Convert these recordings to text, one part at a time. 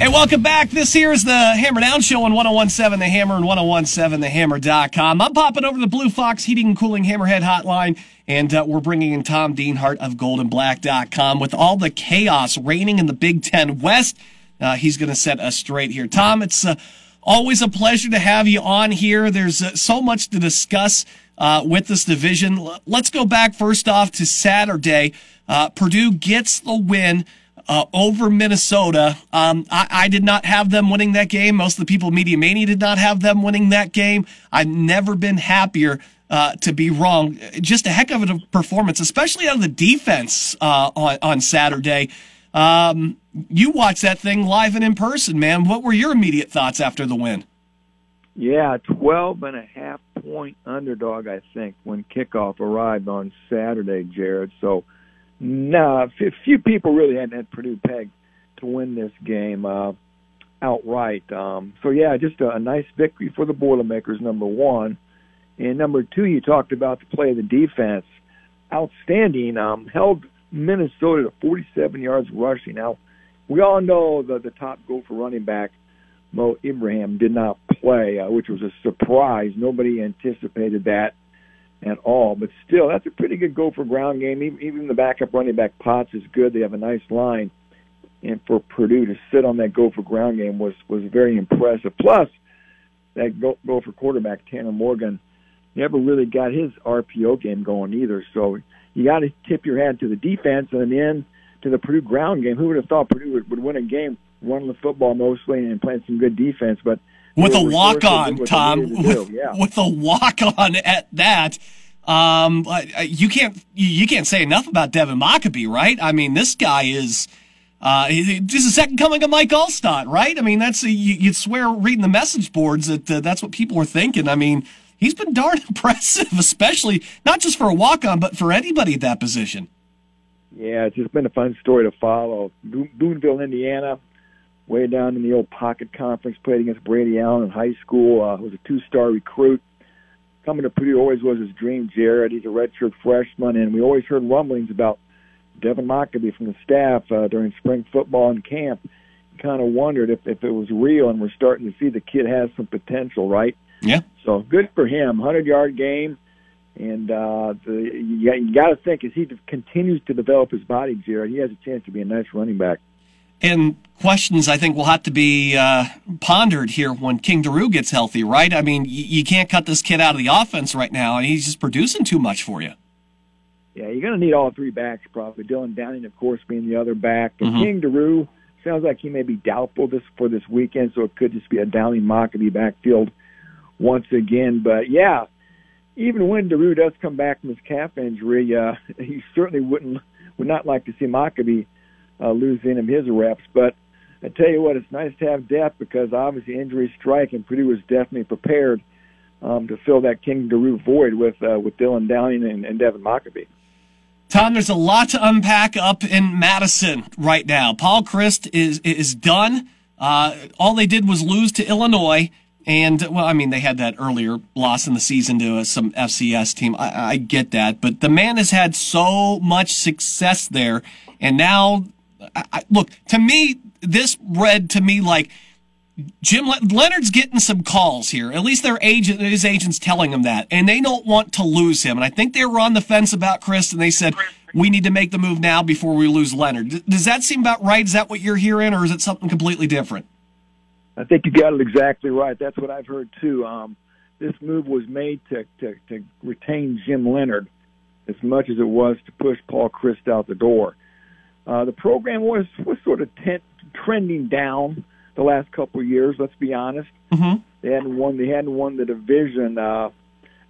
Hey, welcome back. This here is the Hammer Down Show on 1017 The Hammer and 1017TheHammer.com. I'm popping over to the Blue Fox Heating and Cooling Hammerhead Hotline, and uh, we're bringing in Tom Dienhart of GoldenBlack.com. with all the chaos reigning in the Big Ten West. Uh, he's going to set us straight here. Tom, it's uh, always a pleasure to have you on here. There's uh, so much to discuss uh, with this division. Let's go back first off to Saturday. Uh, Purdue gets the win uh, over Minnesota. Um, I, I, did not have them winning that game. Most of the people, Media Mania, did not have them winning that game. I've never been happier uh, to be wrong. Just a heck of a performance, especially out of the defense uh, on, on Saturday. Um, you watched that thing live and in person, man. What were your immediate thoughts after the win? Yeah, 12 and a half point underdog, I think, when kickoff arrived on Saturday, Jared. So, nah, few people really had had Purdue pegged to win this game uh, outright. Um, so yeah, just a, a nice victory for the Boilermakers. Number one, and number two, you talked about the play of the defense, outstanding. Um, held Minnesota to 47 yards rushing. Now, we all know that the top Gopher running back Mo Ibrahim did not play, uh, which was a surprise. Nobody anticipated that at all. But still, that's a pretty good Gopher ground game. Even, even the backup running back Potts is good. They have a nice line, and for Purdue to sit on that Gopher ground game was was very impressive. Plus, that go Gopher quarterback Tanner Morgan never really got his RPO game going either. So you got to tip your hat to the defense and then to the Purdue ground game. Who would have thought Purdue would, would win a game running the football mostly and playing some good defense? But with a walk on, Tom, with, yeah. with a walk on at that. Um, you can't you can't say enough about Devin Mockobee, right? I mean, this guy is uh, he's the second coming of Mike Alstott, right? I mean, that's you, would swear reading the message boards that uh, that's what people were thinking. I mean, he's been darn impressive, especially not just for a walk on, but for anybody at that position. Yeah, it's just been a fun story to follow. Boonville, Indiana, way down in the old pocket conference, played against Brady Allen in high school. Uh, was a two-star recruit. Coming to Purdue always was his dream, Jared. He's a redshirt freshman, and we always heard rumblings about Devin Mockobee from the staff uh, during spring football and camp. Kind of wondered if, if it was real, and we're starting to see the kid has some potential, right? Yeah. So good for him. Hundred yard game, and uh, the, you, you got to think as he continues to develop his body, Jared, he has a chance to be a nice running back and questions I think will have to be uh, pondered here when King Doerue gets healthy, right? I mean, y- you can't cut this kid out of the offense right now, and he's just producing too much for you. Yeah, you're going to need all three backs probably. Dylan Downing, of course, being the other back. And mm-hmm. King Doerue sounds like he may be doubtful this for this weekend, so it could just be a Downing Mockobee backfield once again. But yeah, even when Doerue does come back from his calf injury, uh, he certainly wouldn't would not like to see Mockobee – uh, of his reps. But I tell you what, it's nice to have depth because obviously injuries strike, and Purdue was definitely prepared um, to fill that King Doerue void with uh, with Dylan Downing and, and Devin Mockobee. Tom, there's a lot to unpack up in Madison right now. Paul Chryst is is done. Uh, all they did was lose to Illinois. And well, I mean, they had that earlier loss in the season to uh, some FCS team. I, I, get that, but the man has had so much success there, and now I, look, to me, this read to me like Jim Le- Leonhard's getting some calls here. At least their agent, his agent's telling him that, and they don't want to lose him. And I think they were on the fence about Chryst, and they said we need to make the move now before we lose Leonhard. Does that seem about right? Is that what you're hearing, or is it something completely different? I think you got it exactly right. That's what I've heard too. Um, this move was made to, to to retain Jim Leonhard as much as it was to push Paul Chryst out the door. Uh, the program was was sort of tent, trending down the last couple of years. Let's be honest. Mm-hmm. They hadn't won. They hadn't won the division. Uh,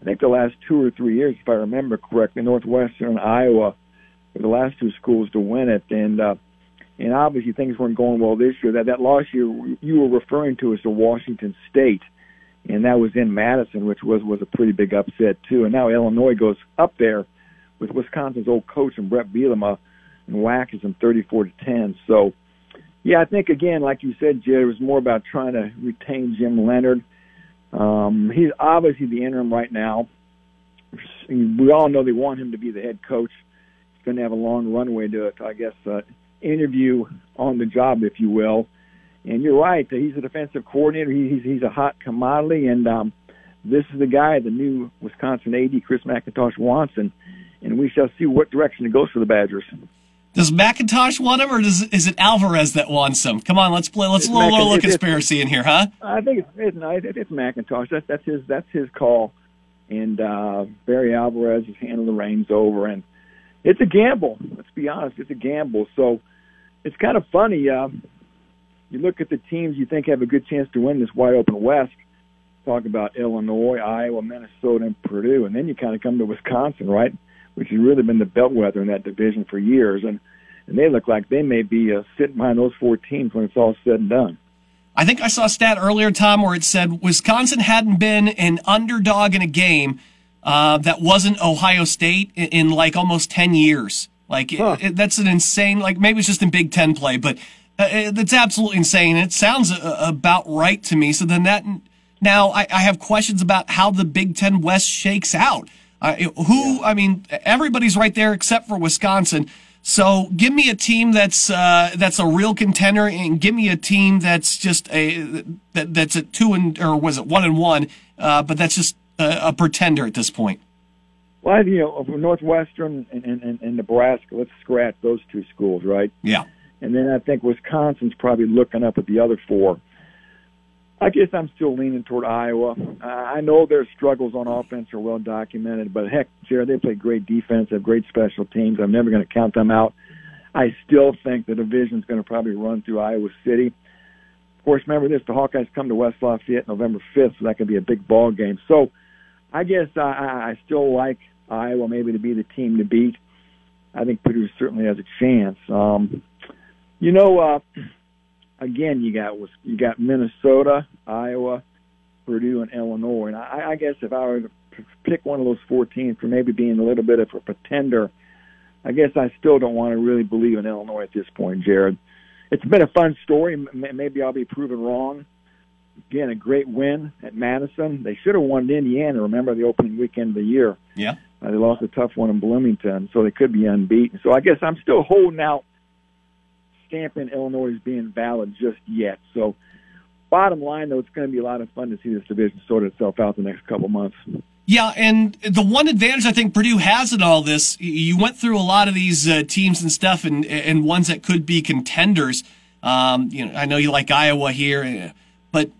I think the last two or three years, if I remember correctly, Northwestern and Iowa were the last two schools to win it, and uh, and obviously things weren't going well this year. That that last year you were referring to as the Washington State, and that was in Madison, which was was a pretty big upset too. And now Illinois goes up there with Wisconsin's old coach and Bret Bielema and whacks them 34 to 10. So, yeah, I think again, like you said, Jed, it was more about trying to retain Jim Leonhard. Um, he's obviously the interim right now. We all know they want him to be the head coach. He's going to have a long runway to, it, I guess, uh, interview on the job, if you will. And you're right. He's a defensive coordinator. He's he's a hot commodity, and um, this is the guy the new Wisconsin AD Chris McIntosh wants, and and we shall see what direction it goes for the Badgers. Does McIntosh want him, or does is it Alvarez that wants him? Come on, let's play. Let's a little, little conspiracy in here, huh? I think it's it's, it's McIntosh. That's that's his that's his call, and uh, Barry Alvarez has handed the reins over, and it's a gamble. Let's be honest, it's a gamble. So it's kind of funny. Uh, you look at the teams you think have a good chance to win this wide open West. Talk about Illinois, Iowa, Minnesota, and Purdue, and then you kind of come to Wisconsin, right? Which has really been the bellwether in that division for years, and and they look like they may be uh, sitting behind those four teams when it's all said and done. I think I saw a stat earlier, Tom, where it said Wisconsin hadn't been an underdog in a game uh, that wasn't Ohio State in, in, like almost ten years. Like huh. it, it, that's an insane. Like maybe it's just in Big Ten play, but uh, it, absolutely insane. It sounds uh, about right to me. So then that now I, I have questions about how the Big Ten West shakes out. Uh, who, yeah. I mean, everybody's right there except for Wisconsin. So give me a team that's uh, that's a real contender, and give me a team that's just a that, that's a two and or was it one and one, uh, but that's just a, a, pretender at this point. Well, you know, Northwestern and, and, and Nebraska. Let's scratch those two schools, right? Yeah. And then I think Wisconsin's probably looking up at the other four. I guess I'm still leaning toward Iowa. I know their struggles on offense are well documented, but heck, Jared, they play great defense, have great special teams. I'm never going to count them out. I still think the division's going to probably run through Iowa City. Of course, remember this: the Hawkeyes come to West Lafayette November 5th, so that could be a big ball game. So, I guess I, I still like Iowa maybe to be the team to beat. I think Purdue certainly has a chance. Um, you know, uh, again, you got you got Minnesota, Iowa, Purdue, and Illinois. And I, I guess if I were to pick one of those four teams for maybe being a little bit of a pretender, I guess I still don't want to really believe in Illinois at this point, Jared. It's been a fun story. Maybe I'll be proven wrong. Again, a great win at Madison. They should have won at Indiana. Remember the opening weekend of the year? Yeah. Uh, they lost a tough one in Bloomington, so they could be unbeaten. So I guess I'm still holding out stamping Illinois as being valid just yet. So, bottom line, though, it's going to be a lot of fun to see this division sort itself out the next couple months. Yeah, and the one advantage I think Purdue has in all this, you went through a lot of these uh, teams and stuff, and and ones that could be contenders. Um, you know, I know you like Iowa here, uh, but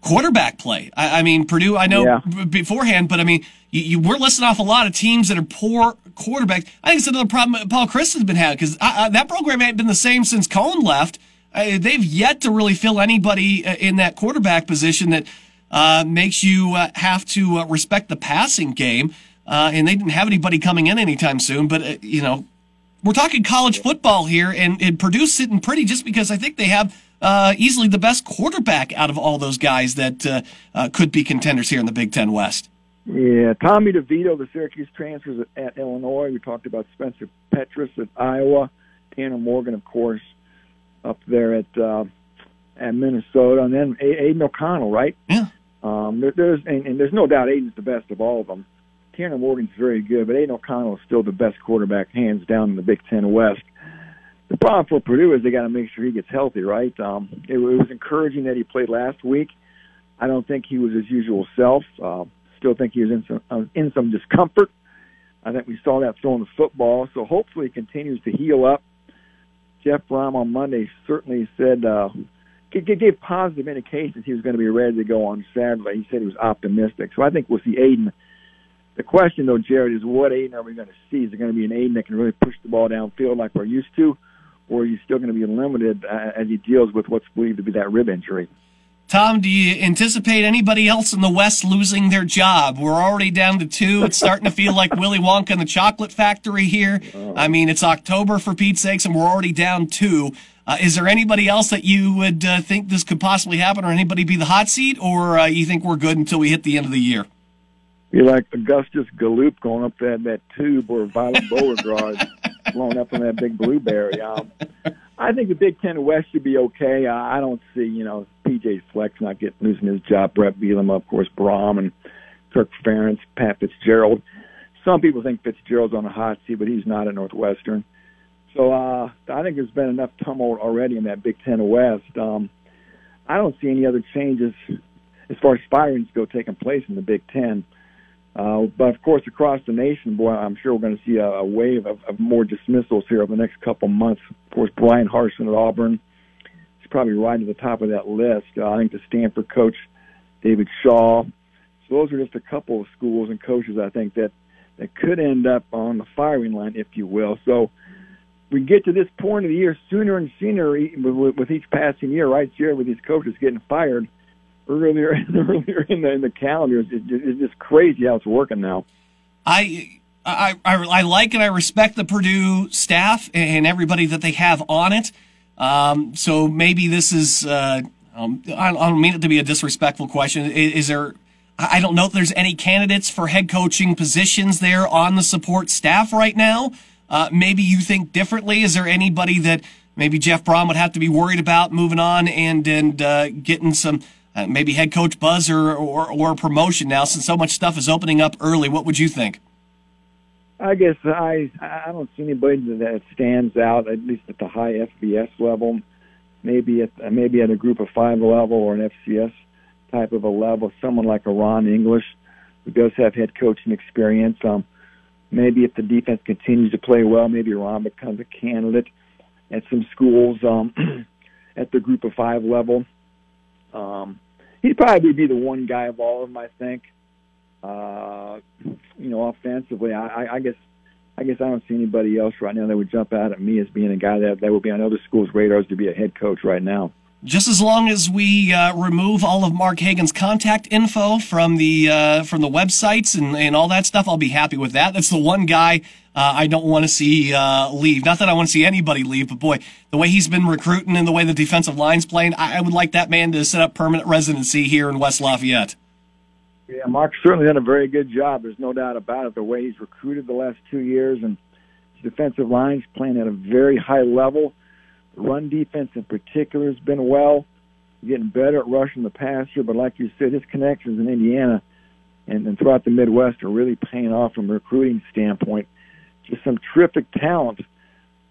quarterback play. I, I mean, Purdue. I know yeah. beforehand, but I mean, you, you, we're listing off a lot of teams that are poor quarterbacks. I think it's another problem Paul Chryst has been having because that program ain't been the same since Coan left. They've yet to really fill anybody uh, in that quarterback position that uh, makes you uh, have to uh, respect the passing game. And they didn't have anybody coming in anytime soon. But you know, we're talking college football here, and, and Purdue's sitting pretty just because I think they have easily the best quarterback out of all those guys that could be contenders here in the Big Ten West. Yeah, Tommy DeVito, the Syracuse transfers at, at Illinois. We talked about Spencer Petras at Iowa, Tanner Morgan, of course, up there at uh, at Minnesota, and then Aidan O'Connell, right? Yeah. Um, there, there's and, and there's no doubt Aidan's the best of all of them. Tanner Morgan's very good, but Aidan O'Connell is still the best quarterback, hands down, in the Big Ten West. The problem for Purdue is they got to make sure he gets healthy, right? Um, it, it was encouraging that he played last week. I don't think he was his usual self. Uh, still think he was in some uh, in some discomfort. I think we saw that throwing the football. So hopefully he continues to heal up. Jeff Brohm on Monday certainly said uh, gave positive indications he was going to be ready to go on Saturday. He said he was optimistic. So I think we'll see Aidan. The question though, Jared, is what Aidan are we going to see? Is it going to be an Aidan that can really push the ball downfield like we're used to, or are you still going to be limited uh, as he deals with what's believed to be that rib injury? Tom, do you anticipate anybody else in the West losing their job? We're already down to two. It's starting to feel like Willy Wonka and the Chocolate Factory here. I mean, it's October for Pete's sakes, and we're already down two. Uh, is there anybody else that you would uh, think this could possibly happen, or anybody be the hot seat, or uh, you think we're good until we hit the end of the year? Be like Augustus Galloop going up that that tube where Violet Beauregarde blown up in that big blueberry. I think the Big Ten West should be okay. Uh, I don't see, you know, PJ Fleck not getting losing his job. Bret Bielema, of course, Brohm and Kirk Ferentz, Pat Fitzgerald. Some people think Fitzgerald's on a hot seat, but he's not at Northwestern. So uh, I think there's been enough tumult already in that Big Ten West. Um, I don't see any other changes as far as firings go taking place in the Big Ten. But of course, across the nation, boy, I'm sure we're going to see a, a wave of, of more dismissals here over the next couple months. Of course, Bryan Harsin at Auburn is probably right at the top of that list. Uh, I think the Stanford coach, David Shaw. So those are just a couple of schools and coaches I think that that could end up on the firing line, if you will. So we get to this point of the year sooner and sooner with, with each passing year, right, Jared, with these coaches getting fired earlier and earlier in the, in the calendar. It's, it's just crazy how it's working now. I, I, I, I like and I respect the Purdue staff and everybody that they have on it. Um, so maybe this is, uh, um, I don't mean it to be a disrespectful question. Is, is there, I don't know if there's any candidates for head coaching positions there on the support staff right now. Uh, maybe you think differently. Is there anybody that maybe Jeff Brohm would have to be worried about moving on and and uh, getting some uh, maybe head coach buzz or, or or promotion now since so much stuff is opening up early? What would you think? I guess I I don't see anybody that stands out at least at the high FBS level. Maybe at maybe at a group of five level or an FCS type of a level, someone like a Ron English, who does have head coaching experience. Um, maybe if the defense continues to play well, maybe Ron becomes a candidate at some schools um, at the group of five level. Um, he'd probably be the one guy of all of them, I think. Uh, you know, offensively, I, I, guess I guess I don't see anybody else right now that would jump out at me as being a guy that that would be on other schools' radars to be a head coach right now just as long as we uh, remove all of Mark Hagen's contact info from the uh, from the websites and, and all that stuff, I'll be happy with that. That's the one guy uh, I don't want to see uh, leave. Not that I want to see anybody leave, but boy, the way he's been recruiting and the way the defensive line's playing, I, I would like that man to set up permanent residency here in West Lafayette. Yeah, Mark's certainly done a very good job. There's no doubt about it. The way he's recruited the last two years and his defensive line's playing at a very high level run defense in particular has been well, getting better at rushing the passer. But like you said, his connections in Indiana and, and throughout the Midwest are really paying off from a recruiting standpoint. Just some terrific talent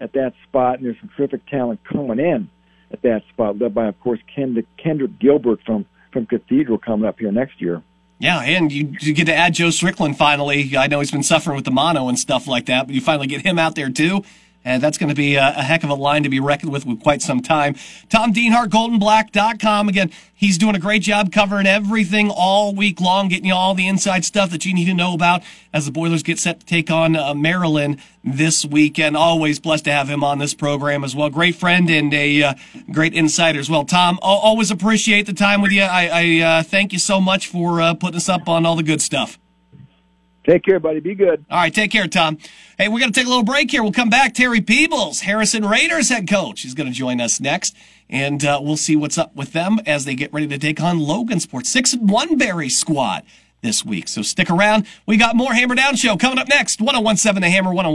at that spot, and there's some terrific talent coming in at that spot, led by, of course, Kendrick, Kendrick Gilbert from from Cathedral coming up here next year. Yeah, and you, you get to add Joe Strickland finally. I know he's been suffering with the mono and stuff like that, but you finally get him out there too. And that's going to be a, a, heck of a line to be reckoned with with quite some time. Tom Dienhart, goldenblack.com. Again, he's doing a great job covering everything all week long, getting you all the inside stuff that you need to know about as the Boilers get set to take on uh, Maryland this weekend. Always blessed to have him on this program as well. Great friend and a uh, great insider as well. Tom, always appreciate the time with you. I, I uh, thank you so much for uh, putting us up on all the good stuff. Take care, buddy. Be good. All right, take care, Tom. Hey, we're going to take a little break here. We'll come back. Terry Peebles, Harrison Raiders head coach, is going to join us next, and uh, we'll see what's up with them as they get ready to take on Logansport's six and one Berry squad this week. So stick around. We got more Hammer Down show coming up next. 1017 The Hammer 101.